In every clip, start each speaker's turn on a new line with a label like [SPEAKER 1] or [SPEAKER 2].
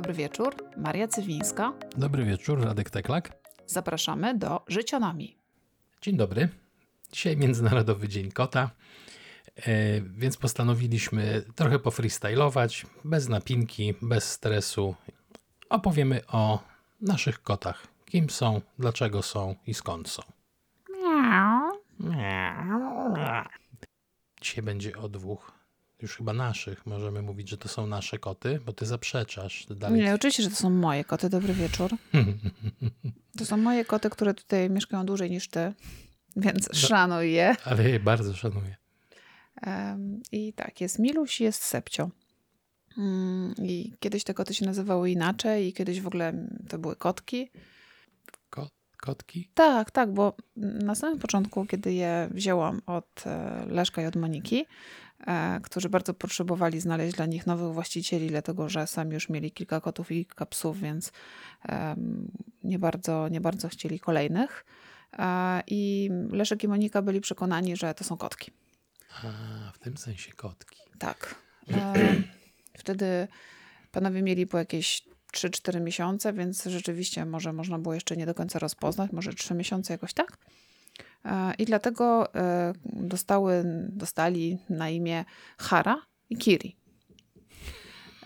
[SPEAKER 1] dobry wieczór. Maria Cywińska.
[SPEAKER 2] Dobry wieczór, Radek Teklak.
[SPEAKER 1] Zapraszamy do Życionami.
[SPEAKER 2] Dzień dobry. Dzisiaj Międzynarodowy Dzień Kota, e, więc postanowiliśmy trochę pofreestylować, bez napinki, bez stresu. Opowiemy o naszych kotach. Kim są, dlaczego są i skąd są. Dzisiaj będzie o dwóch, już chyba naszych. Możemy mówić, że to są nasze koty, bo ty zaprzeczasz. Ty dalej...
[SPEAKER 1] Nie, oczywiście, że to są moje koty. Dobry wieczór. To są moje koty, które tutaj mieszkają dłużej niż ty, więc szanuj je.
[SPEAKER 2] Ale je bardzo szanuję.
[SPEAKER 1] I tak, jest Miluś, jest Sepcio. Mm, I kiedyś te koty się nazywały inaczej i kiedyś w ogóle to były kotki.
[SPEAKER 2] Ko kotki?
[SPEAKER 1] Tak, tak, bo na samym początku, kiedy je wzięłam od e, Leszka i od Moniki, którzy bardzo potrzebowali znaleźć dla nich nowych właścicieli, dlatego że sami już mieli kilka kotów i kilka psów, więc nie bardzo, nie bardzo chcieli kolejnych. E, I Leszek i Monika byli przekonani, że to są kotki.
[SPEAKER 2] A, w tym sensie kotki.
[SPEAKER 1] Tak. E, wtedy panowie mieli po jakieś 3-4 miesiące, więc rzeczywiście może można było jeszcze nie do końca rozpoznać, może 3 miesiące jakoś tak. E, I dlatego e, dostały, dostali na imię Hara i Kiri.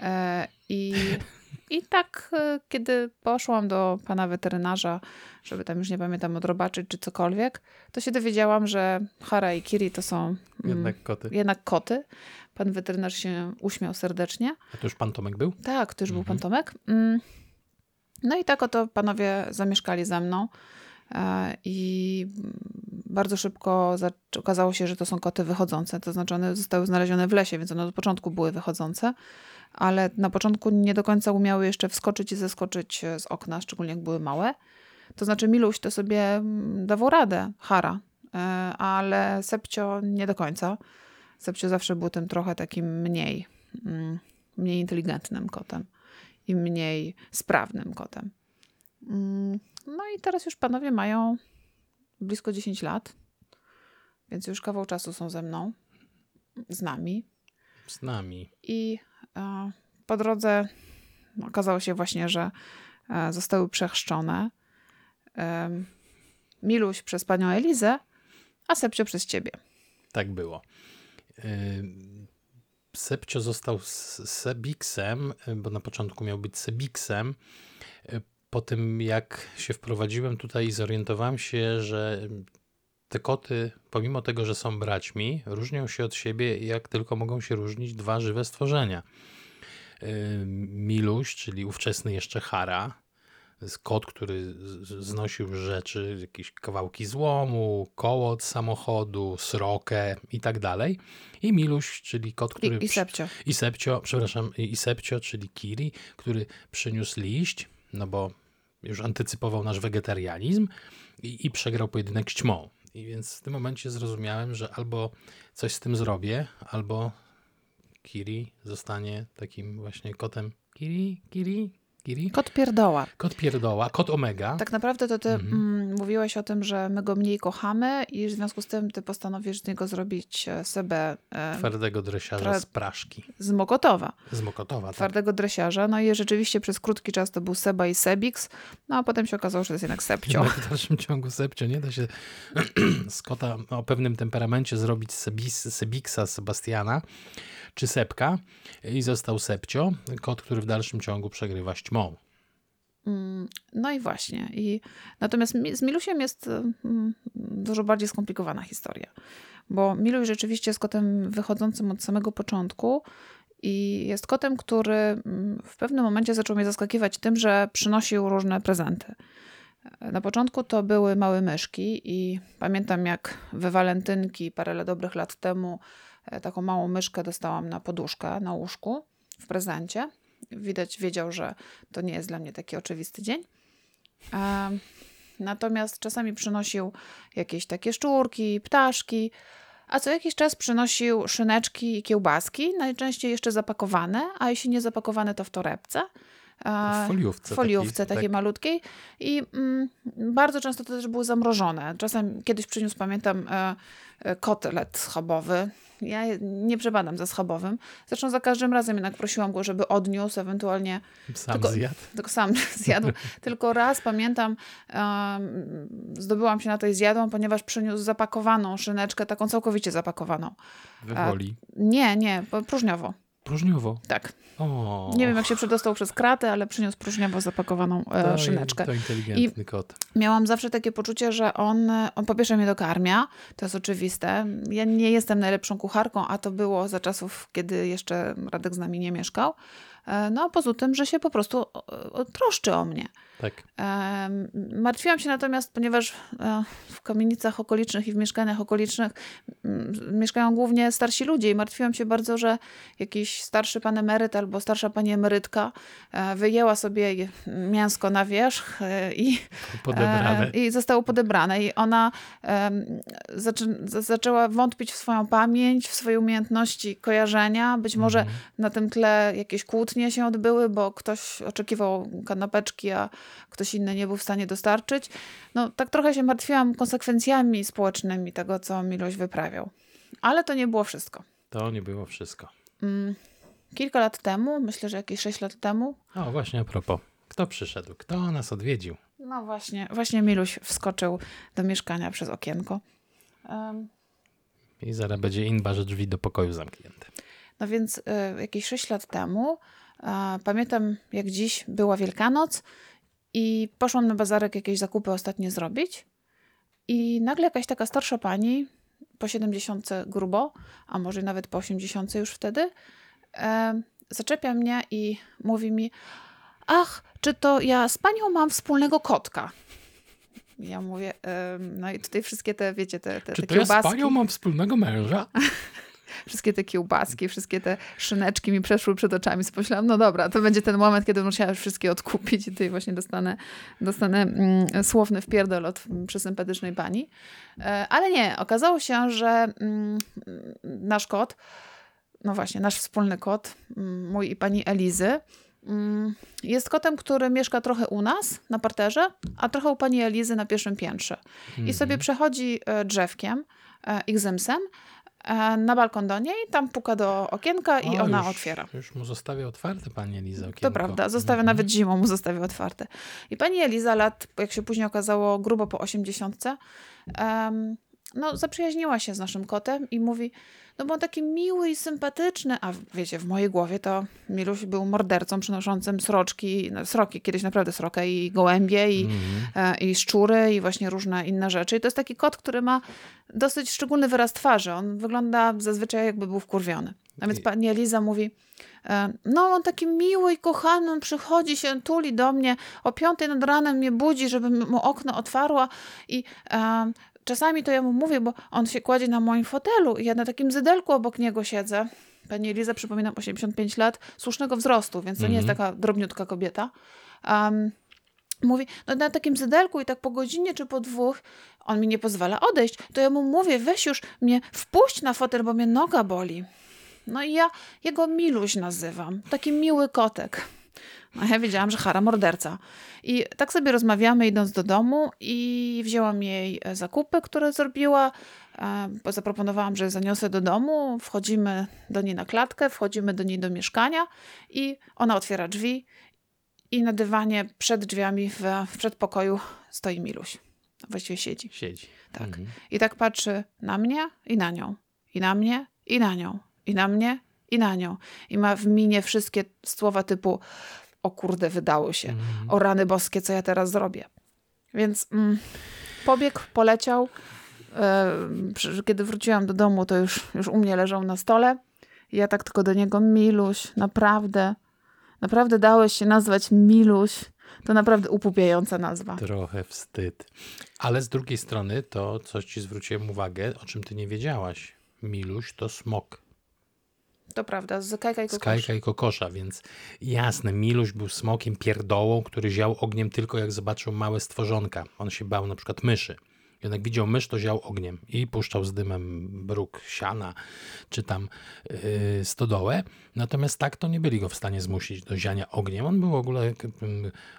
[SPEAKER 1] E, I, I tak, kiedy poszłam do pana weterynarza, żeby tam już nie pamiętam odrobaczyć czy cokolwiek, to się dowiedziałam, że Hara i Kiri to są mm,
[SPEAKER 2] Jednak koty.
[SPEAKER 1] jednak koty. Pan weterynarz się uśmiał serdecznie.
[SPEAKER 2] A to już pan Tomek był?
[SPEAKER 1] Tak, to już był pan Tomek. Mm. No i tak oto panowie zamieszkali ze mną. E, I bardzo szybko za- okazało się, że to są koty wychodzące. To znaczy one zostały znalezione w lesie, więc one od początku były wychodzące. Ale na początku nie do końca umiały jeszcze wskoczyć i zeskoczyć z okna, szczególnie jak były małe. To znaczy Miluś to sobie mm, dawał radę, Hara, e, ale Sepcio nie do końca. Sepcio zawsze był tym trochę takim mniej, mm, mniej inteligentnym kotem i mniej sprawnym kotem. No i teraz już panowie mają blisko 10 lat, więc już kawał czasu są ze mną, z nami.
[SPEAKER 2] Z nami.
[SPEAKER 1] I e, po drodze okazało się właśnie, że e, zostały przechrzczone. Em, Miluś przez panią Elizę, a Sepcio przez ciebie.
[SPEAKER 2] Tak było. Sepcio został Sebiksem, bo na początku miał być Sebiksem. Po tym, jak się wprowadziłem tutaj, zorientowałem się, że te koty, pomimo tego, że są braćmi, różnią się od siebie, jak tylko mogą się różnić dwa żywe stworzenia. Y, Miluś, czyli ówczesny jeszcze Hara, kot, który znosił rzeczy, jakieś kawałki złomu, koło od samochodu, srokę i tak dalej. I Miluś, czyli kot, który...
[SPEAKER 1] I, i Sepcio.
[SPEAKER 2] I Sepcio, przepraszam, i Sepcio, czyli Kiri, który przyniósł liść, no bo już antycypował nasz wegetarianizm i, i przegrał pojedynek z ćmą. I więc w tym momencie zrozumiałem, że albo coś z tym zrobię, albo Kiri zostanie takim właśnie kotem Kiri, Kiri, Kiri.
[SPEAKER 1] Kot pierdoła.
[SPEAKER 2] Kot pierdoła, kot omega.
[SPEAKER 1] Tak naprawdę to ty
[SPEAKER 2] Mhm.
[SPEAKER 1] mm, mówiłeś o tym, że my go mniej kochamy i w związku z tym ty postanowisz z niego zrobić e, Sebę e,
[SPEAKER 2] Twardego dresiarza
[SPEAKER 1] Tra-
[SPEAKER 2] z Praszki,
[SPEAKER 1] z Mokotowa.
[SPEAKER 2] z Mokotowa. Tak.
[SPEAKER 1] Twardego dresiarza. No i rzeczywiście przez krótki czas to był Seba i Sebix, no a potem się okazało, że to jest jednak Sepcio.
[SPEAKER 2] Jednak w dalszym ciągu Sepcio nie da się z kota o pewnym temperamencie zrobić sebis, Sebiksa Sebastiana czy Sepka i został Sepcio, kot, który w dalszym ciągu przegrywa ćmą.
[SPEAKER 1] Mm, No i właśnie. I, natomiast mi- z Milusiem jest mm, dużo bardziej skomplikowana historia. Bo Miluś rzeczywiście jest kotem wychodzącym od samego początku i jest kotem, który mm, w pewnym momencie zaczął mnie zaskakiwać tym, że przynosił różne prezenty. Na początku to były małe myszki i pamiętam jak we walentynki parę dobrych lat temu taką małą myszkę dostałam na poduszkę na łóżku w prezencie. Widać, wiedział, że to nie jest dla mnie taki oczywisty dzień. Em, Natomiast czasami przynosił jakieś takie szczurki, ptaszki, a co jakiś czas przynosił szyneczki i kiełbaski, najczęściej jeszcze zapakowane, a jeśli nie zapakowane, to w torebce.
[SPEAKER 2] W foliówce.
[SPEAKER 1] W foliówce
[SPEAKER 2] takiej,
[SPEAKER 1] takiej
[SPEAKER 2] tak.
[SPEAKER 1] malutkiej i mm, bardzo często to też były zamrożone. Czasem kiedyś przyniósł, pamiętam, e, e, kotlet schabowy. Ja nie przebadam za schabowym. Zresztą za każdym razem jednak prosiłam go, żeby odniósł, ewentualnie
[SPEAKER 2] Sam
[SPEAKER 1] tylko-
[SPEAKER 2] zjadł.
[SPEAKER 1] tylko sam zjadł. Tylko raz pamiętam, em, zdobyłam się na to i zjadłam, ponieważ przyniósł zapakowaną szyneczkę, taką całkowicie zapakowaną.
[SPEAKER 2] We woli.
[SPEAKER 1] Nie, nie, po- próżniowo.
[SPEAKER 2] Próżniowo.
[SPEAKER 1] Tak.
[SPEAKER 2] O,
[SPEAKER 1] Nie wiem, jak się przedostał przez kratę, ale przyniósł próżniowo zapakowaną e,
[SPEAKER 2] to,
[SPEAKER 1] szyneczkę.
[SPEAKER 2] To inteligentny kot.
[SPEAKER 1] Miałam zawsze takie poczucie, że on, on po pierwsze mnie dokarmia, to jest oczywiste. Ja nie jestem najlepszą kucharką, a to było za czasów, kiedy jeszcze Radek z nami nie mieszkał. E, No poza tym, że się po prostu o- o- troszczy o mnie.
[SPEAKER 2] Tak.
[SPEAKER 1] Martwiłam się natomiast, ponieważ e, w kamienicach okolicznych i w mieszkaniach okolicznych mm, mieszkają głównie starsi ludzie i martwiłam się bardzo, że jakiś starszy pan emeryt albo starsza pani emerytka e, wyjęła sobie mięsko na wierzch i
[SPEAKER 2] Podebrane.
[SPEAKER 1] I zostało podebrane. I ona zaczę, za- zaczęła wątpić w swoją pamięć, w swoje umiejętności kojarzenia. Być może
[SPEAKER 2] Mhm.
[SPEAKER 1] na tym tle jakieś kłótnie się odbyły, bo ktoś oczekiwał kanapeczki, a ktoś inny nie był w stanie dostarczyć. No, tak trochę się martwiłam konsekwencjami społecznymi tego, co Miloś wyprawiał. Ale to nie było wszystko.
[SPEAKER 2] To nie było wszystko.
[SPEAKER 1] Mm, Kilka lat temu, myślę, że jakieś 6 lat temu,
[SPEAKER 2] O, właśnie a propos. Kto przyszedł? Kto nas odwiedził?
[SPEAKER 1] No właśnie, właśnie Miluś wskoczył do mieszkania przez okienko. Em,
[SPEAKER 2] I zaraz będzie inba, że drzwi do pokoju zamknięte.
[SPEAKER 1] No więc e, jakieś 6 lat temu, pamiętam jak dziś była Wielkanoc i poszłam na bazarek jakieś zakupy ostatnie zrobić i nagle jakaś taka starsza pani, po 70 grubo, a może nawet po 80 już wtedy, e, zaczepia mnie i mówi mi, ach, czy to ja z panią mam wspólnego kotka? Ja mówię, em, no i tutaj wszystkie te, wiecie, te, te,
[SPEAKER 2] Czy
[SPEAKER 1] te
[SPEAKER 2] to ja z
[SPEAKER 1] kiełbaski.
[SPEAKER 2] panią mam wspólnego męża?
[SPEAKER 1] wszystkie te kiełbaski, wszystkie te szyneczki mi przeszły przed oczami. Pomyślałam, no dobra, to będzie ten moment, kiedy musiała już wszystkie odkupić i tutaj właśnie dostanę, dostanę mm, słowny wpierdol od mm, przesympatycznej pani. E, ale nie, okazało się, że mm, nasz kot, no właśnie, nasz wspólny kot, mm, mój i pani Elizy, mm, jest kotem, który mieszka trochę u nas na parterze, a trochę u pani Elizy na pierwszym piętrze. I sobie przechodzi e, drzewkiem, e, igzymsem, e, na balkon do niej, tam puka do okienka i
[SPEAKER 2] O,
[SPEAKER 1] ona
[SPEAKER 2] już,
[SPEAKER 1] otwiera.
[SPEAKER 2] Już mu zostawię otwarte, pani Eliza, okienko.
[SPEAKER 1] To prawda, zostawia
[SPEAKER 2] Mhm.
[SPEAKER 1] nawet zimą, mu zostawia otwarte. I pani Eliza lat, jak się później okazało, grubo po osiemdziesiątce, em, no zaprzyjaźniła się z naszym kotem i mówi, no bo on taki miły i sympatyczny, a wiecie, w mojej głowie to Miluś był mordercą przynoszącym sroczki, no, sroki, kiedyś naprawdę srokę i gołębie i,
[SPEAKER 2] Mhm.
[SPEAKER 1] e, i szczury i właśnie różne inne rzeczy. I to jest taki kot, który ma dosyć szczególny wyraz twarzy. On wygląda zazwyczaj jakby był wkurwiony. A więc pani Eliza mówi, e, no on taki miły i kochany, on przychodzi się, tuli do mnie, o piątej nad ranem mnie budzi, żebym mu okno otwarła i e, czasami to ja mu mówię, bo on się kładzie na moim fotelu i ja na takim zydelku obok niego siedzę. Pani Eliza, przypominam, 85 lat, słusznego wzrostu, więc to nie jest taka drobniutka kobieta. Um, mówi, no na takim zydelku i tak po godzinie czy po dwóch on mi nie pozwala odejść, to ja mu mówię, weź już mnie wpuść na fotel, bo mnie noga boli. No i ja jego Miluś nazywam. Taki miły kotek. No ja wiedziałam, że Hara morderca. I tak sobie rozmawiamy idąc do domu i wzięłam jej e, zakupy, które zrobiła. E, Zaproponowałam, że zaniosę do domu, wchodzimy do niej na klatkę, wchodzimy do niej do mieszkania i ona otwiera drzwi i na dywanie przed drzwiami w, w przedpokoju stoi Miluś. Właściwie siedzi.
[SPEAKER 2] Siedzi.
[SPEAKER 1] Tak.
[SPEAKER 2] Mhm.
[SPEAKER 1] I tak patrzy na mnie i na nią. I na mnie i na nią. I na mnie i na nią. I ma w minie wszystkie słowa typu o kurde, wydało się.
[SPEAKER 2] Mhm.
[SPEAKER 1] O rany boskie, co ja teraz zrobię. Więc mm, pobiegł, poleciał. E, kiedy wróciłam do domu, to już, już u mnie leżał na stole. I ja tak tylko do niego, Miluś, naprawdę, naprawdę dałeś się nazwać Miluś. To naprawdę upupiająca nazwa.
[SPEAKER 2] Trochę wstyd. Ale z drugiej strony to coś ci zwróciłem uwagę, o czym ty nie wiedziałaś. Miluś to smok.
[SPEAKER 1] To prawda, z Kajka i
[SPEAKER 2] Z
[SPEAKER 1] Kokosza.
[SPEAKER 2] Kajka i Kokosza, więc jasne, Miluś był smokiem pierdołą, który ział ogniem tylko jak zobaczył małe stworzonka. On się bał na przykład myszy. Jak widział mysz, to ział ogniem i puszczał z dymem bruk siana, czy tam yy, stodołę. Natomiast tak to nie byli go w stanie zmusić do ziania ogniem. On był w ogóle,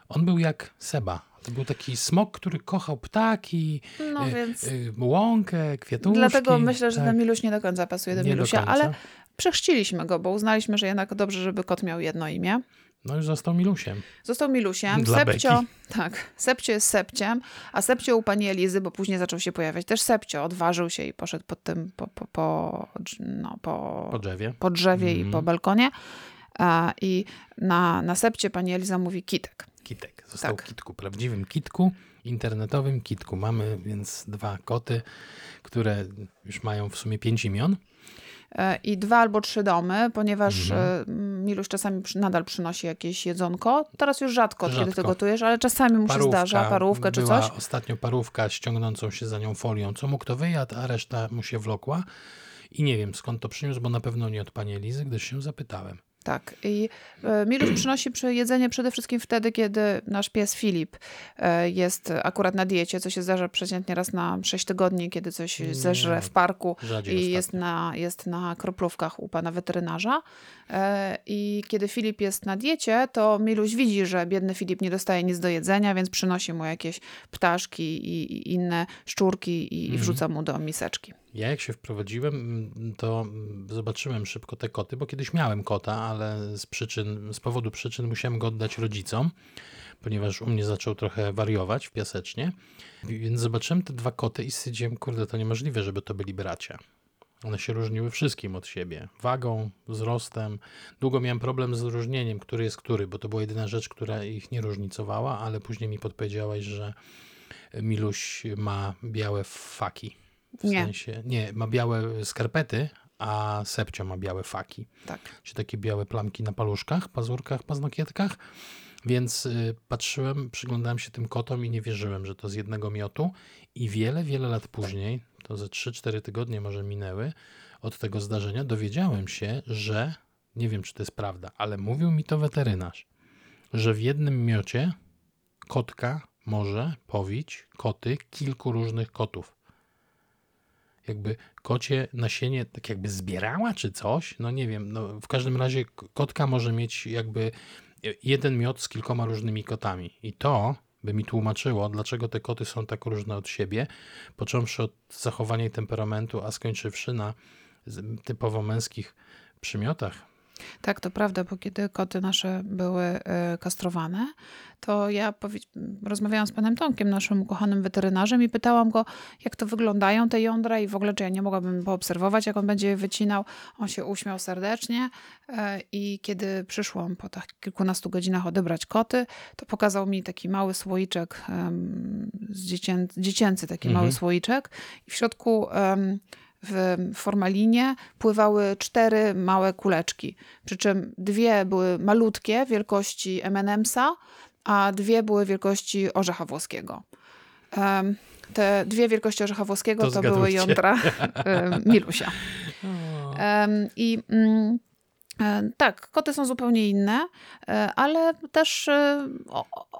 [SPEAKER 2] on był jak Seba. To był taki smok, który kochał ptaki,
[SPEAKER 1] no, więc...
[SPEAKER 2] yy, łąkę, kwiatuszki.
[SPEAKER 1] Dlatego myślę, że tak. ten Miluś nie do końca pasuje do nie Milusia, do ale przechrzciliśmy go, bo uznaliśmy, że jednak dobrze, żeby kot miał jedno imię.
[SPEAKER 2] No już został Milusiem.
[SPEAKER 1] Został Milusiem.
[SPEAKER 2] Dla
[SPEAKER 1] Sepcio,
[SPEAKER 2] Beki.
[SPEAKER 1] tak, Sepcio jest Sepciem, a Sepcio u pani Elizy, bo później zaczął się pojawiać też Sepcio, odważył się i poszedł pod tym, po, po, po, no, po,
[SPEAKER 2] po drzewie,
[SPEAKER 1] po drzewie mm. i po mhm. balkonie. I na, na Sepcie pani Eliza mówi kitek.
[SPEAKER 2] Kitek. Został tak. kitku, prawdziwym kitku, internetowym kitku. Mamy więc dwa koty, które już mają w sumie pięć imion.
[SPEAKER 1] E, i dwa albo trzy domy, ponieważ mhm. E, Miluś czasami nadal przynosi jakieś jedzonko. Teraz już rzadko, rzadko. kiedy ty gotujesz, ale czasami mu się zdarza parówkę czy coś.
[SPEAKER 2] ostatnio parówka ściągnącą się za nią folią, co mógł to wyjadł, a reszta mu się wlokła. I nie wiem skąd to przyniósł, bo na pewno nie od pani Elizy, gdyż się zapytałem.
[SPEAKER 1] Tak. I e, Miluś przynosi jedzenie przede wszystkim wtedy, kiedy nasz pies Filip e, jest akurat na diecie, co się zdarza przeciętnie raz na 6 tygodni, kiedy coś zeżre w parku i jest na, jest na kroplówkach u pana weterynarza. E, I kiedy Filip jest na diecie, to Miluś widzi, że biedny Filip nie dostaje nic do jedzenia, więc przynosi mu jakieś ptaszki i inne szczurki i mhm. wrzuca mu do miseczki.
[SPEAKER 2] Ja jak się wprowadziłem, to zobaczyłem szybko te koty, bo kiedyś miałem kota, ale z przyczyn, z powodu przyczyn musiałem go oddać rodzicom, ponieważ u mnie zaczął trochę wariować w piasecznie. Więc zobaczyłem te dwa koty i stwierdziłem, kurde, to niemożliwe, żeby to byli bracia. One się różniły wszystkim od siebie. Wagą, wzrostem. Długo miałem problem z różnieniem, który jest który, bo to była jedyna rzecz, która ich nie różnicowała, ale później mi podpowiedziałaś, że Miluś ma białe faki. W nie. sensie, nie, ma białe skarpety, a Sepcio ma białe faki.
[SPEAKER 1] Tak.
[SPEAKER 2] Czyli takie białe plamki na paluszkach, pazurkach, paznokietkach. Więc y, patrzyłem, przyglądałem się tym kotom i nie wierzyłem, że to z jednego miotu. I wiele, wiele lat później, to ze 3-4 tygodnie może minęły od tego zdarzenia, dowiedziałem się, że, nie wiem czy to jest prawda, ale mówił mi to weterynarz, że w jednym miocie kotka może powić koty kilku różnych kotów jakby kocie nasienie tak jakby zbierała czy coś, no nie wiem, no w każdym razie kotka może mieć jakby jeden miot z kilkoma różnymi kotami. I to by mi tłumaczyło, dlaczego te koty są tak różne od siebie, począwszy od zachowania i temperamentu, a skończywszy na typowo męskich przymiotach,
[SPEAKER 1] tak, to prawda, bo kiedy koty nasze były e, kastrowane, to ja rozmawiałam z panem Tomkiem, naszym ukochanym weterynarzem i pytałam go, jak to wyglądają te jądra i w ogóle, czy ja nie mogłabym poobserwować, jak on będzie je wycinał. On się uśmiał serdecznie e, i kiedy przyszłam po tak kilkunastu godzinach odebrać koty, to pokazał mi taki mały słoiczek, dziecię, dziecięcy taki mhm. mały słoiczek i w środku w formalinie pływały cztery małe kuleczki. Przy czym dwie były malutkie, wielkości M&M'sa, a dwie były wielkości orzecha włoskiego. te dwie wielkości orzecha włoskiego to, to były jądra Milusia. I mm, e, tak, koty są zupełnie inne, e, ale też e,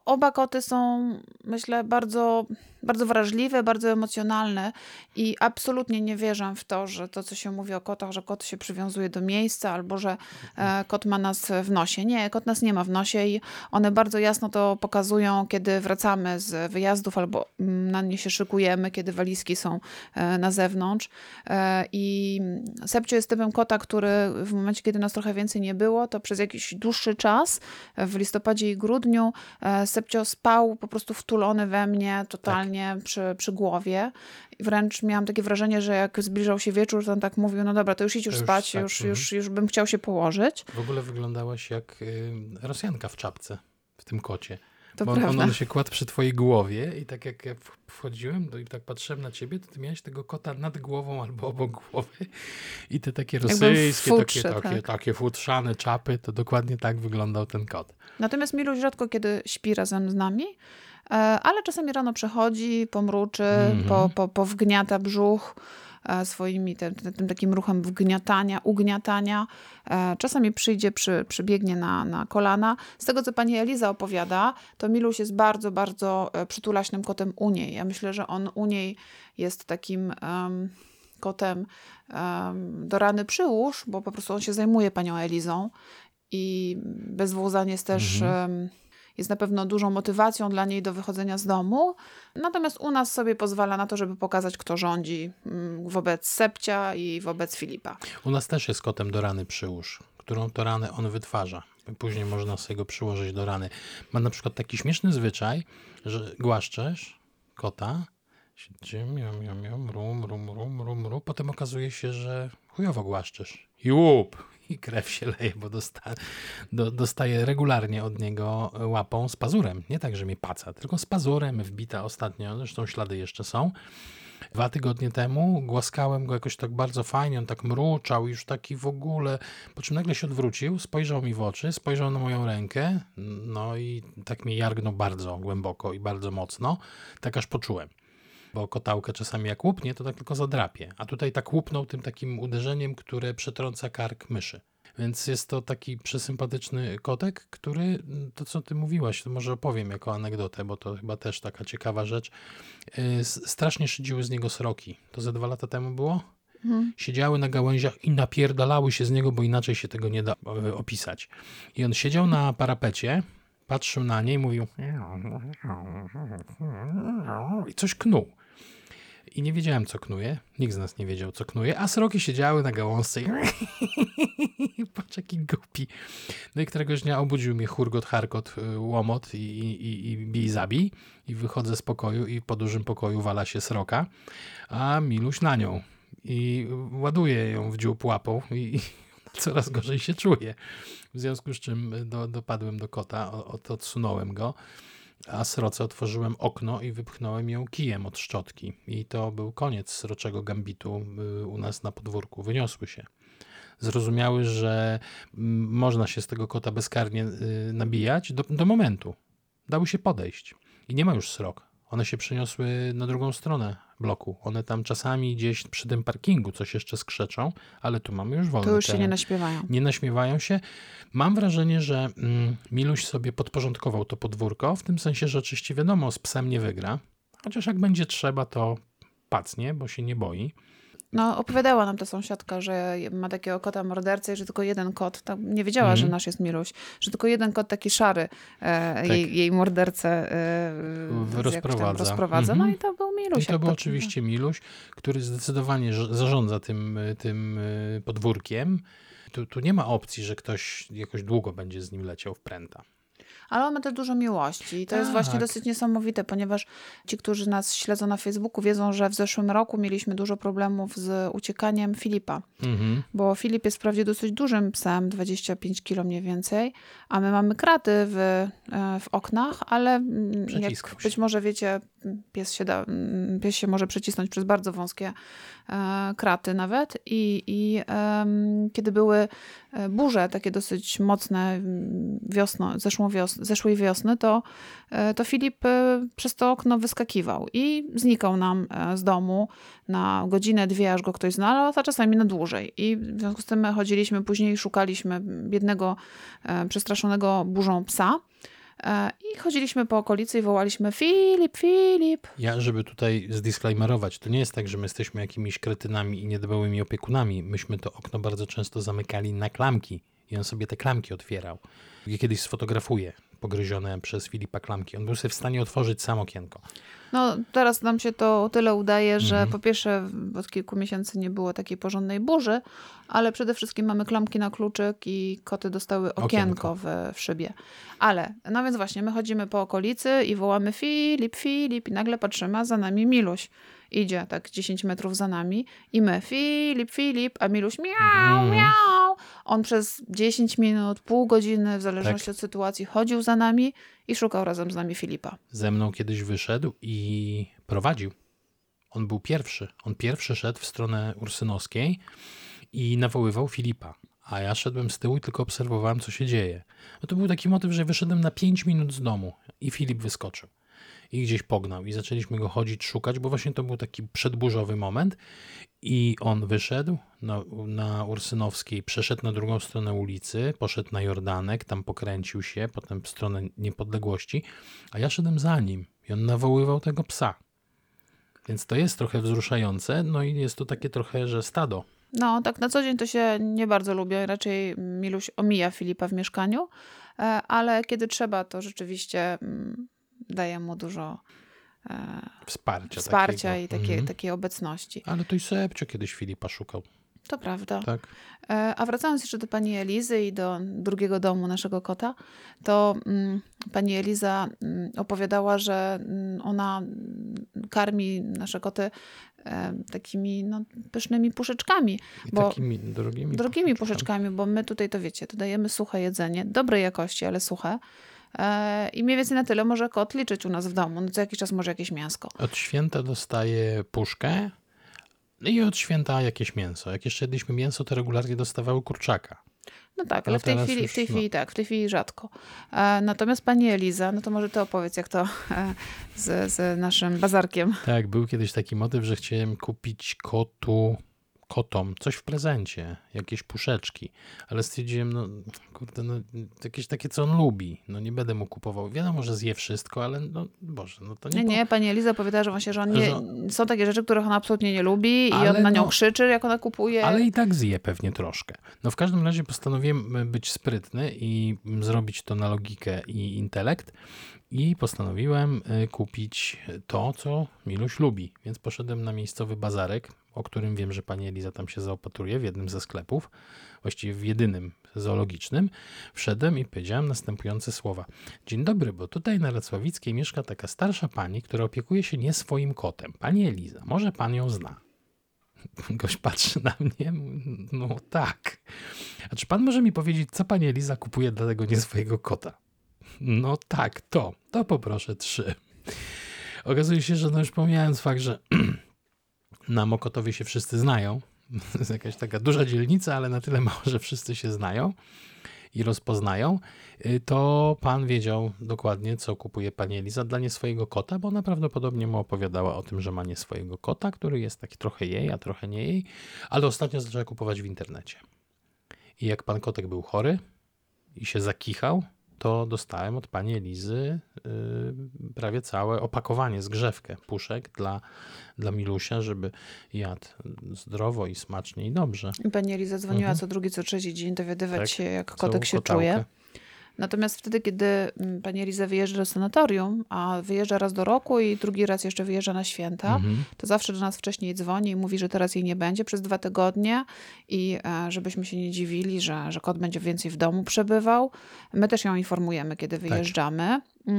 [SPEAKER 1] oba koty są, myślę, bardzo bardzo wrażliwe, bardzo emocjonalne i absolutnie nie wierzę w to, że to, co się mówi o kotach, że kot się przywiązuje do miejsca albo że e, kot ma nas w nosie. Nie, kot nas nie ma w nosie i one bardzo jasno to pokazują, kiedy wracamy z wyjazdów albo mm, na nie się szykujemy, kiedy walizki są e, na zewnątrz. E, I Sepcio jest typem kota, który w momencie, kiedy nas trochę więcej nie było, to przez jakiś dłuższy czas, w listopadzie i grudniu, Sepcio spał po prostu wtulony we mnie totalnie. Tak przy, przy głowie. I wręcz miałam takie wrażenie, że jak zbliżał się wieczór, to on tak mówił, no dobra, to już idź już, już spać, tak, już, już, już bym chciał się położyć.
[SPEAKER 2] W ogóle wyglądałaś jak y, Rosjanka w czapce, w tym kocie.
[SPEAKER 1] To
[SPEAKER 2] Bo
[SPEAKER 1] prawda.
[SPEAKER 2] on, on się kładł przy twojej głowie i tak jak ja wchodziłem to i tak patrzyłem na ciebie, to ty miałeś tego kota nad głową albo obok głowy i te takie rosyjskie, futrze, takie, takie, tak. takie futrzane czapy, to dokładnie tak wyglądał ten kot.
[SPEAKER 1] Natomiast Miluś rzadko kiedy śpi razem z nami, ale czasami rano przechodzi, pomruczy, mm -hmm. po, po, powgniata brzuch. e, swoimi tym, tym takim ruchem wgniatania, ugniatania. E, czasami przyjdzie, przy, przybiegnie na, na kolana. Z tego, co pani Eliza opowiada, to Miluś jest bardzo, bardzo przytulaśnym kotem u niej. Ja myślę, że on u niej jest takim um, kotem um, do rany przyłóż, bo po prostu on się zajmuje panią Elizą i bezwłozanie jest też... Mhm. Jest na pewno dużą motywacją dla niej do wychodzenia z domu. Natomiast u nas sobie pozwala na to, żeby pokazać, kto rządzi mm, wobec Sepcia i wobec Filipa.
[SPEAKER 2] U nas też jest kotem do rany przyłóż, którą to ranę on wytwarza. Później można sobie go przyłożyć do rany. Ma na przykład taki śmieszny zwyczaj, że głaszczesz kota, siedzi, miam, miam, miam, rum, rum, rum, rum, rum, potem okazuje się, że chujowo głaszczesz. Jup! i krew się leje, bo dosta, do, dostaje regularnie od niego łapą z pazurem. Nie tak, że mnie paca, tylko z pazurem wbita ostatnio, zresztą ślady jeszcze są. Dwa tygodnie temu głaskałem go jakoś tak bardzo fajnie, on tak mruczał, już taki w ogóle, po czym nagle się odwrócił, spojrzał mi w oczy, spojrzał na moją rękę, no i tak mnie jargnął bardzo głęboko i bardzo mocno, tak aż poczułem bo kotałkę czasami jak łupnie, to tak tylko zadrapie. A tutaj tak łupnął tym takim uderzeniem, które przetrąca kark myszy. Więc jest to taki przesympatyczny kotek, który, to co ty mówiłaś, to może opowiem jako anegdotę, bo to chyba też taka ciekawa rzecz. Y, strasznie szydziły z niego sroki. To ze dwa lata temu było? Mhm. Siedziały na gałęziach i napierdalały się z niego, bo inaczej się tego nie da e, opisać. I on siedział na parapecie, patrzył na nie i mówił i coś knuł i nie wiedziałem, co knuje. Nikt z nas nie wiedział, co knuje, a sroki siedziały na gałązce i patrz jaki głupi. No i któregoś dnia obudził mnie hurgot, harkot, y, łomot i, i, i bij zabij i wychodzę z pokoju i po dużym pokoju wala się sroka, a Miluś na nią i ładuje ją w dziób łapą i, coraz gorzej się czuje. W związku z czym do, dopadłem do kota, od, odsunąłem go a sroce otworzyłem okno i wypchnąłem ją kijem od szczotki. I to był koniec sroczego gambitu y, u nas na podwórku. Wyniosły się. Zrozumiały, że mm, można się z tego kota bezkarnie y, nabijać do, do momentu. Dały się podejść. I nie ma już srok. One się przeniosły na drugą stronę bloku. One tam czasami gdzieś przy tym parkingu coś jeszcze skrzeczą, ale tu mamy już wolne.
[SPEAKER 1] Tu już teren. się nie naśmiewają.
[SPEAKER 2] Nie naśmiewają się. Mam wrażenie, że mm, Miluś sobie podporządkował to podwórko, w tym sensie, że oczywiście wiadomo, z psem nie wygra, chociaż jak będzie trzeba, to pacnie, bo się nie boi.
[SPEAKER 1] No, opowiadała nam ta sąsiadka, że ma takiego kota mordercę i że tylko jeden kot, tam nie wiedziała, mm. że nasz jest Miluś, że tylko jeden kot taki szary e, tak. jej, jej mordercę
[SPEAKER 2] e, rozprowadza.
[SPEAKER 1] rozprowadza. Mm -hmm. No i to był Miluś.
[SPEAKER 2] I to był oczywiście Miluś, który zdecydowanie zarządza tym, tym e, podwórkiem. Tu, tu nie ma opcji, że ktoś jakoś długo będzie z nim leciał w pręta
[SPEAKER 1] ale on ma też dużo miłości. I to tak. jest właśnie tak. dosyć niesamowite, ponieważ ci, którzy nas śledzą na Facebooku, wiedzą, że w zeszłym roku mieliśmy dużo problemów z uciekaniem Filipa. Mhm. Bo Filip jest wprawdzie dosyć dużym psem, 25 kilo mniej więcej, a my mamy kraty w, e, w oknach, ale mm, jak być może wiecie, pies się, da, mm, pies się może przycisnąć przez bardzo wąskie e, kraty nawet. I, i e, kiedy były burze, takie dosyć mocne wiosną, zeszłą wios zeszłej wiosny, to, e, to Filip e, przez to okno wyskakiwał i znikał nam e, z domu na godzinę, dwie, aż go ktoś znalazł, a czasami na dłużej. I w związku z tym my chodziliśmy później szukaliśmy biednego, przestraszonego burzą psa. I chodziliśmy po okolicy i wołaliśmy Filip, Filip.
[SPEAKER 2] Ja, żeby tutaj zdisklejmerować, to nie jest tak, że my jesteśmy jakimiś kretynami i niedbałymi opiekunami. Myśmy to okno bardzo często zamykali na klamki i on sobie te klamki otwierał. Ja kiedyś sfotografuję pogryzione przez Filipa klamki. On był sobie w stanie otworzyć sam okienko.
[SPEAKER 1] No teraz nam się to o tyle udaje, że mhm. po pierwsze od kilku miesięcy nie było takiej porządnej burzy, ale przede wszystkim mamy klamki na kluczyk i koty dostały okienko, okienko. W, w szybie. Ale, no więc właśnie, my chodzimy po okolicy i wołamy Filip, Filip i nagle patrzymy, a za nami Miluś idzie tak 10 metrów za nami i my Filip, Filip, a Miluś miau, mm. miau. On przez 10 minut, pół godziny, w zależności tak. od sytuacji, chodził za nami i szukał razem z nami Filipa.
[SPEAKER 2] Ze mną kiedyś wyszedł i prowadził. On był pierwszy. On pierwszy szedł w stronę Ursynowskiej i nawoływał Filipa. A ja szedłem z tyłu i tylko obserwowałem, co się dzieje. No to był taki motyw, że wyszedłem na 5 minut z domu i Filip wyskoczył. I gdzieś pognał. I zaczęliśmy go chodzić, szukać, bo właśnie to był taki przedburzowy moment. I on wyszedł na, na Ursynowskiej, przeszedł na drugą stronę ulicy, poszedł na Jordanek, tam pokręcił się, potem w stronę niepodległości, a ja szedłem za nim i on nawoływał tego psa. Więc to jest trochę wzruszające, no i jest to takie trochę, że stado.
[SPEAKER 1] No, tak na co dzień to się nie bardzo lubię. Raczej Miluś omija Filipa w mieszkaniu, e, ale kiedy trzeba, to rzeczywiście mm, daje mu dużo
[SPEAKER 2] e, wsparcia,
[SPEAKER 1] wsparcia takiego. i takiej, mhm. takiej obecności.
[SPEAKER 2] Ale to i Sepcio kiedyś Filipa szukał.
[SPEAKER 1] To prawda.
[SPEAKER 2] Tak.
[SPEAKER 1] E, a wracając jeszcze do pani Elizy i do drugiego domu naszego kota, to mm, pani Eliza mm, opowiadała, że mm, ona karmi nasze koty e, takimi no, pysznymi puszeczkami.
[SPEAKER 2] I bo, takimi drogimi,
[SPEAKER 1] drogimi puszeczkami, bo my tutaj to wiecie, to dajemy suche jedzenie, dobrej jakości, ale suche. E, I mniej więcej na tyle może kot liczyć u nas w domu. No co jakiś czas może jakieś mięsko.
[SPEAKER 2] Od święta dostaje puszkę, no i od święta jakieś mięso. Jak jeszcze jedliśmy mięso, to regularnie dostawały kurczaka.
[SPEAKER 1] No tak, ale w tej, chwili, w tej chwili no. tak, w tej chwili rzadko. E, natomiast pani Eliza, no to może ty opowiedz, jak to e, z, z naszym bazarkiem.
[SPEAKER 2] Tak, był kiedyś taki motyw, że chciałem kupić kotu kotom coś w prezencie, jakieś puszeczki, ale stwierdziłem, no kurde, no, jakieś takie, co on lubi, no nie będę mu kupował. Wiadomo, że zje wszystko, ale no Boże, no to nie...
[SPEAKER 1] Nie, nie, pani Eliza powiedziała, że właśnie, że on nie, że... są takie rzeczy, których on absolutnie nie lubi i on na nią no, krzyczy, jak ona kupuje.
[SPEAKER 2] Ale i tak zje pewnie troszkę. No w każdym razie postanowiłem e, być sprytny i zrobić to na logikę i intelekt i postanowiłem e, kupić to, co Miluś lubi. Więc poszedłem na miejscowy bazarek, o którym wiem, że pani Eliza tam się zaopatruje w jednym ze sklepów, właściwie w jedynym zoologicznym. Wszedłem i powiedziałem następujące słowa. Dzień dobry, bo tutaj na Racławickiej mieszka taka starsza pani, która opiekuje się nie swoim kotem. Pani Eliza, może pan ją zna? Gość patrzy na mnie, no tak. A czy pan może mi powiedzieć, co pani Eliza kupuje dla tego nie swojego kota? No tak, to, to poproszę trzy. Okazuje się, że no już pomijając fakt, że na Mokotowie się wszyscy znają, to jest jakaś taka duża dzielnica, ale na tyle mało, że wszyscy się znają i rozpoznają, y, to pan wiedział dokładnie, co kupuje pani Eliza dla nie swojego kota, bo ona prawdopodobnie mu opowiadała o tym, że ma nie swojego kota, który jest taki trochę jej, a trochę nie jej, ale ostatnio zaczęła kupować w internecie. I jak pan kotek był chory i się zakichał, to dostałem od pani Elizy yy, prawie całe opakowanie, zgrzewkę puszek dla, dla Milusia, żeby jadł zdrowo i smacznie i dobrze.
[SPEAKER 1] Pani Eliza dzwoniła mhm. co drugi, co trzeci dzień dowiadywać tak, się, jak kotek się czuje. Natomiast wtedy, kiedy mm, pani Eliza wyjeżdża do sanatorium, a wyjeżdża raz do roku i drugi raz jeszcze wyjeżdża na święta, mhm. to zawsze do nas wcześniej dzwoni i mówi, że teraz jej nie będzie przez dwa tygodnie i e, żebyśmy się nie dziwili, że, że kot będzie więcej w domu przebywał. My też ją informujemy, kiedy tak. wyjeżdżamy. Tak.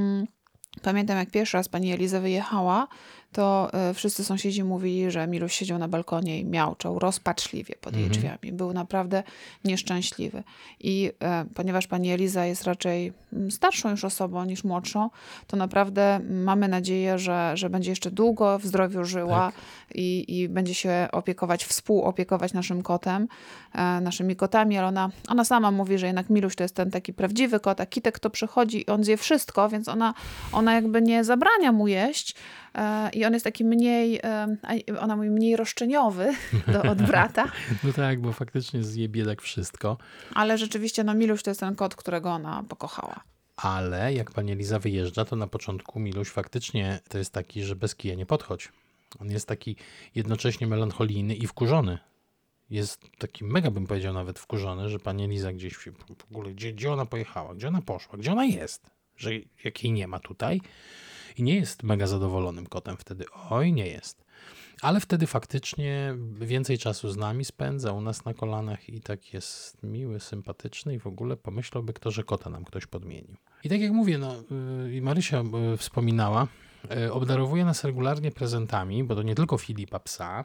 [SPEAKER 1] Pamiętam, jak pierwszy raz pani Eliza wyjechała, to e, wszyscy sąsiedzi mówili, że Miluś siedział na balkonie i miałczał rozpaczliwie pod jej mhm. drzwiami. Był naprawdę nieszczęśliwy. I e, ponieważ pani Eliza jest raczej mm, starszą już osobą niż młodszą, to naprawdę mamy nadzieję, że, że będzie jeszcze długo w zdrowiu żyła tak. i, i będzie się opiekować, współopiekować naszym kotem, e, naszymi kotami, ale ona, ona sama mówi, że jednak Miluś to jest ten taki prawdziwy kot, a Kitek to przychodzi i on zje wszystko, więc ona, ona jakby nie zabrania mu jeść, i on jest taki mniej, e, ona mówi mniej roszczeniowy do, od brata.
[SPEAKER 2] no tak, bo faktycznie zje biedak wszystko.
[SPEAKER 1] Ale rzeczywiście, no Miluś to jest ten kot, którego ona pokochała.
[SPEAKER 2] Ale jak pani Eliza wyjeżdża, to na początku Miluś faktycznie to jest taki, że bez kija nie podchodź. On jest taki jednocześnie melancholijny i wkurzony. Jest taki mega, bym powiedział, nawet wkurzony, że pani Eliza gdzieś w ogóle, gdzie, gdzie ona pojechała, gdzie ona poszła, gdzie ona jest, że jak jej nie ma tutaj i nie jest mega zadowolonym kotem wtedy. Oj, nie jest. Ale wtedy faktycznie więcej czasu z nami spędza, u nas na kolanach i tak jest miły, sympatyczny i w ogóle pomyślałby kto, że kota nam ktoś podmienił. I tak jak mówię, no y, i Marysia y, wspominała, y, obdarowuje nas regularnie prezentami, bo to nie tylko Filipa psa,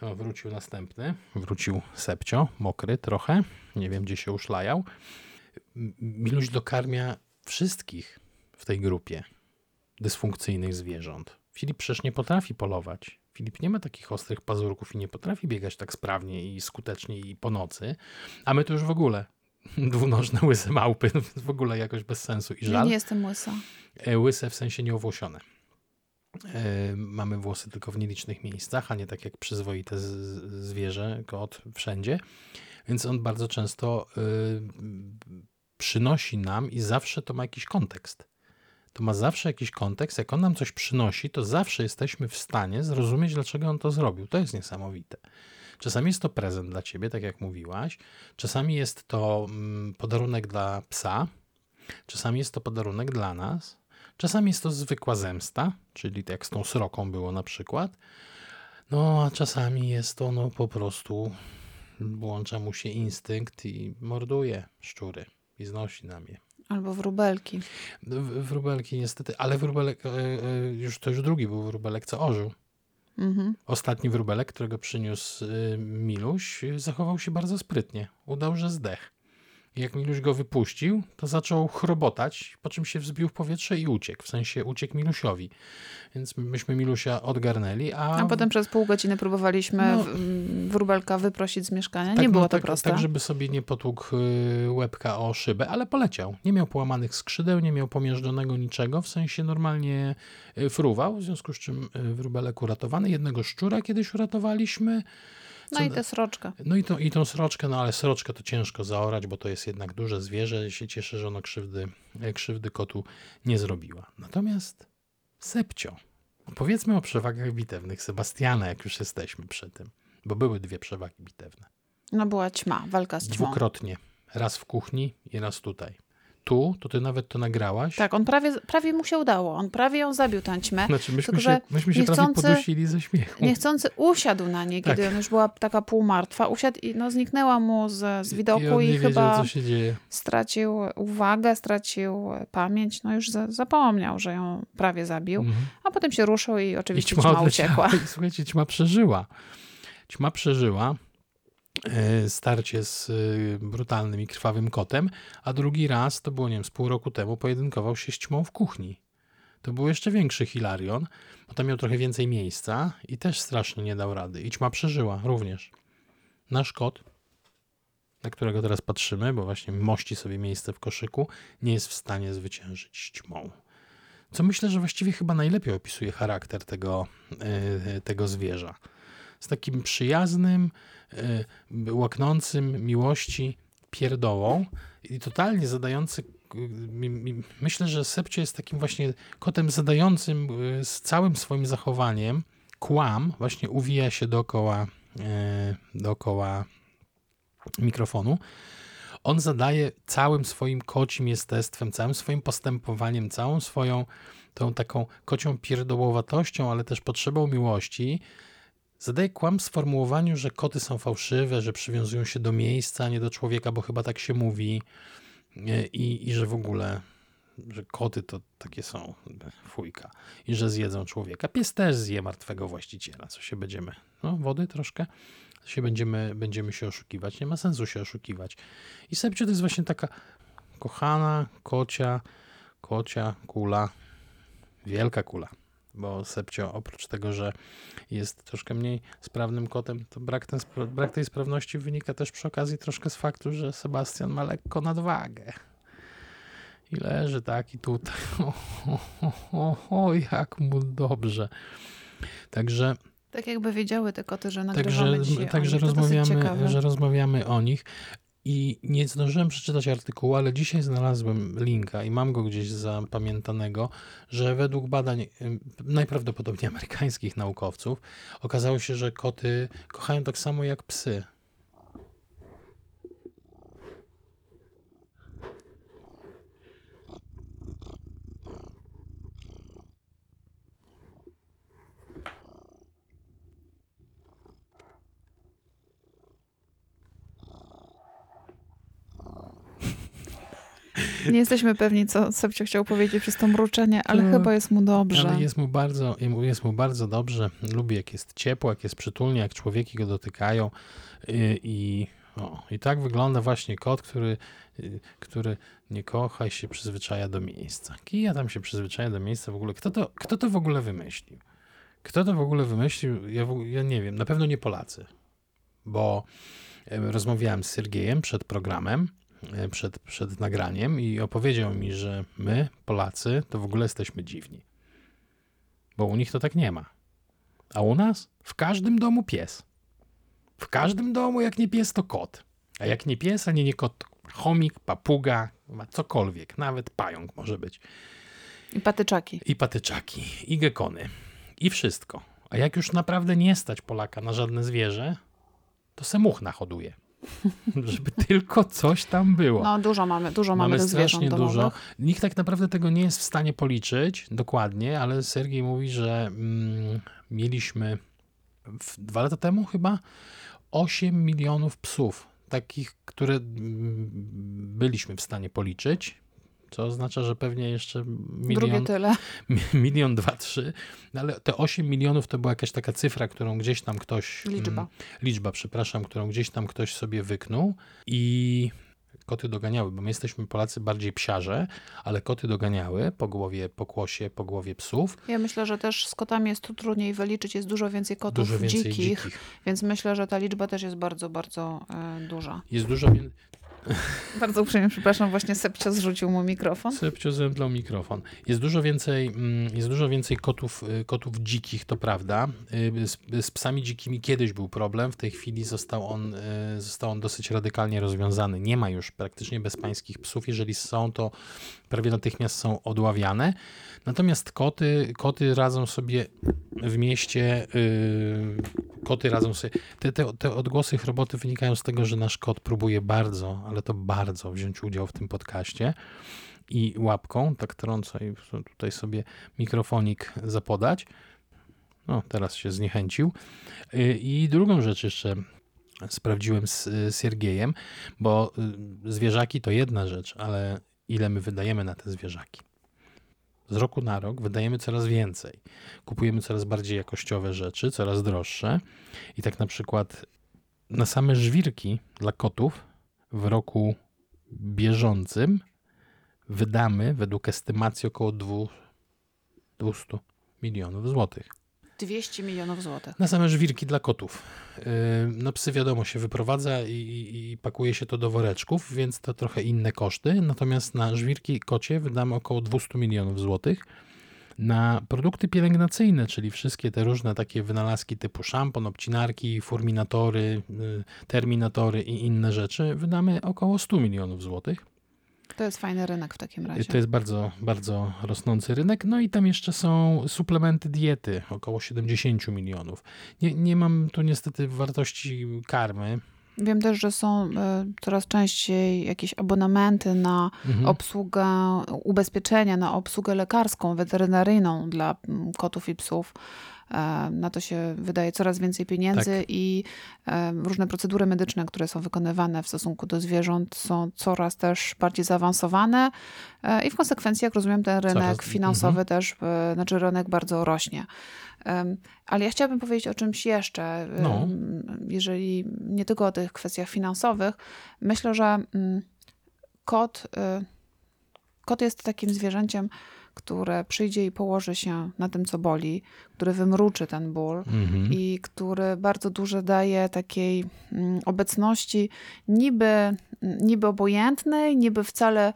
[SPEAKER 2] o, wrócił następny, wrócił Sepcio, mokry trochę, nie wiem gdzie się uszlajał. Miluś dokarmia wszystkich w tej grupie dysfunkcyjnych zwierząt. Filip przecież nie potrafi polować. Filip nie ma takich ostrych pazurków i nie potrafi biegać tak sprawnie i skutecznie i po nocy, a my to już w ogóle. dwunożne łyse małpy, w ogóle jakoś bez sensu i żal. Ja
[SPEAKER 1] nie jestem łysa.
[SPEAKER 2] E, łyse w sensie nieowłosione. E, mamy włosy tylko w nielicznych miejscach, a nie tak jak przyzwoite zwierzę, kot wszędzie. Więc on bardzo często y, przynosi nam i zawsze to ma jakiś kontekst. To ma zawsze jakiś kontekst. Jak on nam coś przynosi, to zawsze jesteśmy w stanie zrozumieć, dlaczego on to zrobił. To jest niesamowite. Czasami jest to prezent dla ciebie, tak jak mówiłaś. Czasami jest to mm, podarunek dla psa. Czasami jest to podarunek dla nas. Czasami jest to zwykła zemsta, czyli jak z tą sroką było na przykład. No, a czasami jest to no, po prostu włącza mu się instynkt i morduje szczury i znosi na mnie.
[SPEAKER 1] Albo wróbelki.
[SPEAKER 2] Wróbelki niestety, ale wróbelek, e, e, już to już drugi był wróbelek, co ożył. Mhm. Ostatni wróbelek, którego przyniósł e, Miluś, zachował się bardzo sprytnie. Udał, że zdech. Jak Miluś go wypuścił, to zaczął chrobotać, po czym się wzbił w powietrze i uciekł. W sensie uciekł Milusiowi. Więc myśmy Milusia odgarnęli, a...
[SPEAKER 1] A potem przez pół godziny próbowaliśmy no, wróbelka wyprosić z mieszkania. Tak, nie było no, to
[SPEAKER 2] tak,
[SPEAKER 1] proste.
[SPEAKER 2] Tak, żeby sobie nie potłukł y, łebka o szybę, ale poleciał. Nie miał połamanych skrzydeł, nie miał pomiażdżonego niczego, w sensie normalnie y, fruwał, w związku z czym y, wróbelek uratowany. Jednego szczura kiedyś uratowaliśmy.
[SPEAKER 1] No i tę sroczkę.
[SPEAKER 2] No i, to, i tą sroczkę, no ale sroczkę to ciężko zaorać, bo to jest jednak duże zwierzę. Się cieszę, że ono krzywdy, krzywdy kotu nie zrobiła. Natomiast Sepcio. Powiedzmy o przewagach bitewnych Sebastiana, jak już jesteśmy przy tym. Bo były dwie przewagi bitewne.
[SPEAKER 1] No była ćma, walka z
[SPEAKER 2] ćmą. Dwukrotnie. Raz w kuchni i raz tutaj tu, to ty nawet to nagrałaś.
[SPEAKER 1] Tak, on prawie, prawie mu się udało. On prawie ją zabił, tę ćmę.
[SPEAKER 2] Znaczy, myśmy tylko, się, myśmy się niechcący, prawie podusili ze śmiechu.
[SPEAKER 1] Niechcący usiadł na niej, tak. kiedy ona już była taka półmartwa. Usiadł i no, zniknęła mu z, z widoku i, i chyba stracił uwagę, stracił pamięć. No już za, zapomniał, że ją prawie zabił. Mhm. A potem się ruszył i oczywiście I ćma, ćma uciekła.
[SPEAKER 2] Słuchajcie, ćma przeżyła. Ćma przeżyła. E, starcie z e, brutalnym i krwawym kotem, a drugi raz, to było nie wiem, z pół roku temu, pojedynkował się z ćmą w kuchni. To był jeszcze większy Hilarion, bo tam miał trochę więcej miejsca i też strasznie nie dał rady. I ćma przeżyła również. Nasz kot, na którego teraz patrzymy, bo właśnie mości sobie miejsce w koszyku, nie jest w stanie zwyciężyć ćmą. Co myślę, że właściwie chyba najlepiej opisuje charakter tego, yy, tego zwierza. Z takim przyjaznym, Y, łaknącym miłości pierdołą i totalnie zadający myślę, że Sepcio jest takim właśnie kotem zadającym y, z całym swoim zachowaniem kłam, właśnie uwija się dookoła, y, dookoła mikrofonu. On zadaje całym swoim kocim jestestwem, całym swoim postępowaniem, całą swoją tą taką kocią pierdołowatością, ale też potrzebą miłości, Zadaje kłam sformułowaniu, że koty są fałszywe, że przywiązują się do miejsca, a nie do człowieka, bo chyba tak się mówi i, i że w ogóle, że koty to takie są fujka. I że zjedzą człowieka. Pies też zje martwego właściciela, co się będziemy, no wody troszkę, się będziemy, będziemy się oszukiwać. Nie ma sensu się oszukiwać. I Sepcio to jest właśnie taka kochana kocia, kocia kula, wielka kula bo Sepcio oprócz tego, że jest troszkę mniej sprawnym kotem, to brak, ten, brak tej sprawności wynika też przy okazji troszkę z faktu, że Sebastian ma lekko nadwagę. I leży tak i tutaj. O, o, o, o jak mu dobrze. Także
[SPEAKER 1] tak jakby wiedziały te koty, że nagrywamy
[SPEAKER 2] także,
[SPEAKER 1] dzisiaj
[SPEAKER 2] Także rozmawiamy, że rozmawiamy o nich. I nie zdążyłem przeczytać artykułu, ale dzisiaj znalazłem linka i mam go gdzieś zapamiętanego, że według badań najprawdopodobniej amerykańskich naukowców okazało się, że koty kochają tak samo jak psy.
[SPEAKER 1] Nie jesteśmy pewni, co Sebcio chciał powiedzieć przez to mruczenie, ale to, chyba jest mu dobrze.
[SPEAKER 2] Ale jest mu, bardzo, jest mu bardzo dobrze. Lubi, jak jest ciepło, jak jest przytulnie, jak człowieki go dotykają. I, i, o, i tak wygląda właśnie kot, który, który nie kocha i się przyzwyczaja do miejsca. Kija tam się przyzwyczaja do miejsca w ogóle. Kto to, kto to w ogóle wymyślił? Kto to w ogóle wymyślił? Ja, ja nie wiem. Na pewno nie Polacy. Bo rozmawiałem z Sergiejem przed programem przed, przed nagraniem i opowiedział mi, że my, Polacy, to w ogóle jesteśmy dziwni. Bo u nich to tak nie ma. A u nas w każdym domu pies. W każdym domu, jak nie pies, to kot. A jak nie pies, a nie, nie kot, chomik, papuga, cokolwiek. Nawet pająk może być.
[SPEAKER 1] I patyczaki.
[SPEAKER 2] I patyczaki, i gekony. I wszystko. A jak już naprawdę nie stać Polaka na żadne zwierzę, to se much nahoduje. Żeby tylko coś tam było.
[SPEAKER 1] No dużo mamy, dużo mamy,
[SPEAKER 2] Mamy strasznie dużo.
[SPEAKER 1] domowych.
[SPEAKER 2] Nikt tak naprawdę tego nie jest w stanie policzyć dokładnie, ale Sergiej mówi, że mm, mieliśmy w, dwa lata temu chyba 8 milionów psów. Takich, które mm, byliśmy w stanie policzyć. Co oznacza, że pewnie jeszcze
[SPEAKER 1] Drugie
[SPEAKER 2] milion,
[SPEAKER 1] tyle.
[SPEAKER 2] milion, dwa, trzy. No ale te 8 milionów to była jakaś taka cyfra, którą gdzieś tam ktoś. mm,
[SPEAKER 1] Liczba.
[SPEAKER 2] liczba, przepraszam, którą gdzieś tam ktoś sobie wyknął i koty doganiały, bo my jesteśmy Polacy bardziej psiarze, ale koty doganiały po głowie, po kłosie, po głowie psów.
[SPEAKER 1] Ja myślę, że też z kotami jest tu trudniej wyliczyć, jest dużo więcej kotów
[SPEAKER 2] Dużo więcej
[SPEAKER 1] dzikich,
[SPEAKER 2] dzikich.
[SPEAKER 1] więc myślę, że ta liczba też jest bardzo, bardzo e, duża.
[SPEAKER 2] Jest dużo więcej.
[SPEAKER 1] Bardzo uprzejmie przepraszam, właśnie Sepcio zrzucił mu mikrofon.
[SPEAKER 2] Sepcio zemdlał mikrofon. Jest dużo więcej, mm, jest dużo więcej kotów, y, kotów dzikich, to prawda. Y, Z, z psami dzikimi kiedyś był problem, w tej chwili został on, y, został on dosyć radykalnie rozwiązany. Nie ma już praktycznie bezpańskich psów. Jeżeli są, to prawie natychmiast są odławiane. Natomiast koty, koty radzą sobie w mieście, koty radzą sobie. Te, te, te odgłosy roboty wynikają z tego, że nasz kot próbuje bardzo, ale to bardzo wziąć udział w tym podcaście i łapką, tak trąco i tutaj sobie mikrofonik zapodać. No, teraz się zniechęcił. Yy, I drugą rzecz jeszcze sprawdziłem z y, Siergiejem, bo y, zwierzaki to jedna rzecz, ale ile my wydajemy na te zwierzaki? Z roku na rok wydajemy coraz więcej. Kupujemy coraz bardziej jakościowe rzeczy, coraz droższe. I tak na przykład na same żwirki dla kotów w roku bieżącym wydamy według estymacji około dwu- 200 milionów złotych.
[SPEAKER 1] 200 milionów złotych.
[SPEAKER 2] Na same żwirki dla kotów. Yy, No psy wiadomo się wyprowadza i, i, i pakuje się to do woreczków, więc to trochę inne koszty. Natomiast na żwirki kocie wydamy około 200 milionów złotych. Na produkty pielęgnacyjne, czyli wszystkie te różne takie wynalazki typu szampon, obcinarki, furminatory, yy, terminatory i inne rzeczy, wydamy około 100 milionów złotych.
[SPEAKER 1] To jest fajny rynek w takim razie.
[SPEAKER 2] To jest bardzo, bardzo rosnący rynek. No i tam jeszcze są suplementy diety, około 70 milionów. Nie, nie mam tu niestety wartości karmy.
[SPEAKER 1] Wiem też, że są e, coraz częściej jakieś abonamenty na
[SPEAKER 2] Mhm.
[SPEAKER 1] obsługę, ubezpieczenia na obsługę lekarską, weterynaryjną dla mm, kotów i psów. E, Na to się wydaje coraz więcej pieniędzy
[SPEAKER 2] Tak.
[SPEAKER 1] i e, różne procedury medyczne, które są wykonywane w stosunku do zwierząt, są coraz też bardziej zaawansowane i w konsekwencji, jak rozumiem, ten rynek
[SPEAKER 2] Coraz-
[SPEAKER 1] finansowy też, e, znaczy rynek bardzo rośnie. Ale ja chciałabym powiedzieć o czymś jeszcze,
[SPEAKER 2] No.
[SPEAKER 1] jeżeli nie tylko o tych kwestiach finansowych. Myślę, że mm, kot, y, kot jest takim zwierzęciem, które przyjdzie i położy się na tym, co boli, który wymruczy ten ból
[SPEAKER 2] Mhm.
[SPEAKER 1] i który bardzo dużo daje takiej mm, obecności niby, niby obojętnej, niby wcale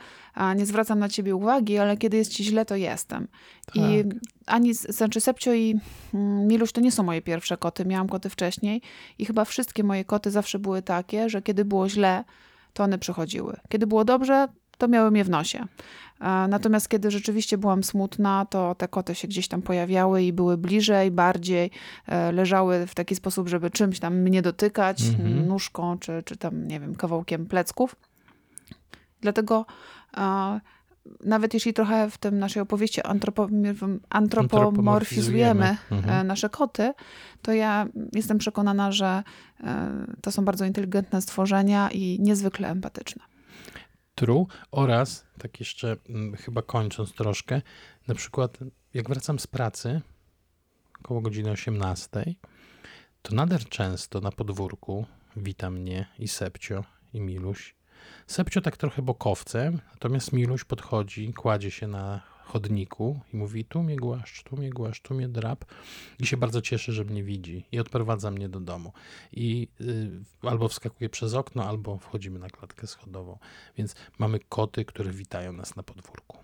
[SPEAKER 1] nie zwracam na ciebie uwagi, ale kiedy jest ci źle, to jestem. I
[SPEAKER 2] Tak.
[SPEAKER 1] ani, znaczy Sepcio i mm, Miluś to nie są moje pierwsze koty, miałam koty wcześniej i chyba wszystkie moje koty zawsze były takie, że kiedy było źle, to one przychodziły. Kiedy było dobrze, to miały mnie w nosie. A Natomiast kiedy rzeczywiście byłam smutna, to te koty się gdzieś tam pojawiały i były bliżej, bardziej, e, leżały w taki sposób, żeby czymś tam mnie dotykać,
[SPEAKER 2] Mhm.
[SPEAKER 1] nóżką czy, czy tam, nie wiem, kawałkiem plecków. Dlatego e, nawet jeśli trochę w tym naszej opowieści antropo- antropomorfizujemy
[SPEAKER 2] Mhm.
[SPEAKER 1] e, nasze koty, to ja jestem przekonana, że e, to są bardzo inteligentne stworzenia i niezwykle empatyczne.
[SPEAKER 2] True. Oraz, tak jeszcze mm, chyba kończąc troszkę, na przykład jak wracam z pracy około godziny 18, to nader często na podwórku wita mnie i Sepcio, i Miluś. Sepcio tak trochę bokowcem, natomiast Miluś podchodzi, kładzie się na chodniku i mówi tu mnie głaszcz, tu mnie głaszcz, tu mnie drap i się bardzo cieszy, że mnie widzi i odprowadza mnie do domu. I y, albo wskakuje przez okno, albo wchodzimy na klatkę schodową. Więc mamy koty, które witają nas na podwórku.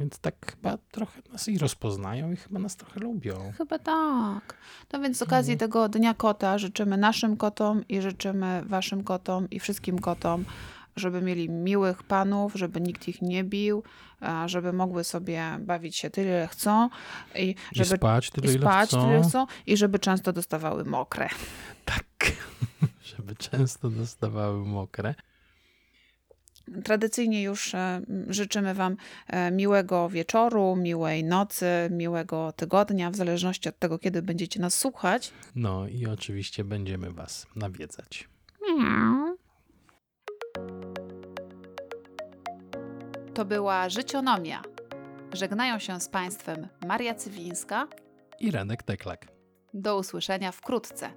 [SPEAKER 2] Więc tak chyba trochę nas i rozpoznają i chyba nas trochę lubią.
[SPEAKER 1] Chyba tak. No więc z okazji tego Dnia Kota życzymy naszym kotom i życzymy waszym kotom i wszystkim kotom, żeby mieli miłych panów, żeby nikt ich nie bił, żeby mogły sobie bawić się tyle, ile chcą i, żeby,
[SPEAKER 2] I spać tyle,
[SPEAKER 1] i
[SPEAKER 2] ile
[SPEAKER 1] spać
[SPEAKER 2] chcą.
[SPEAKER 1] tyle, ile chcą i żeby często dostawały mokre.
[SPEAKER 2] Tak, żeby często dostawały mokre.
[SPEAKER 1] Tradycyjnie już e, życzymy Wam e, miłego wieczoru, miłej nocy, miłego tygodnia, w zależności od tego, kiedy będziecie nas słuchać.
[SPEAKER 2] No i oczywiście będziemy Was nawiedzać.
[SPEAKER 1] To była Życionomia. Żegnają się z Państwem Maria Cywińska.
[SPEAKER 2] I Renek Teklak.
[SPEAKER 1] Do usłyszenia wkrótce.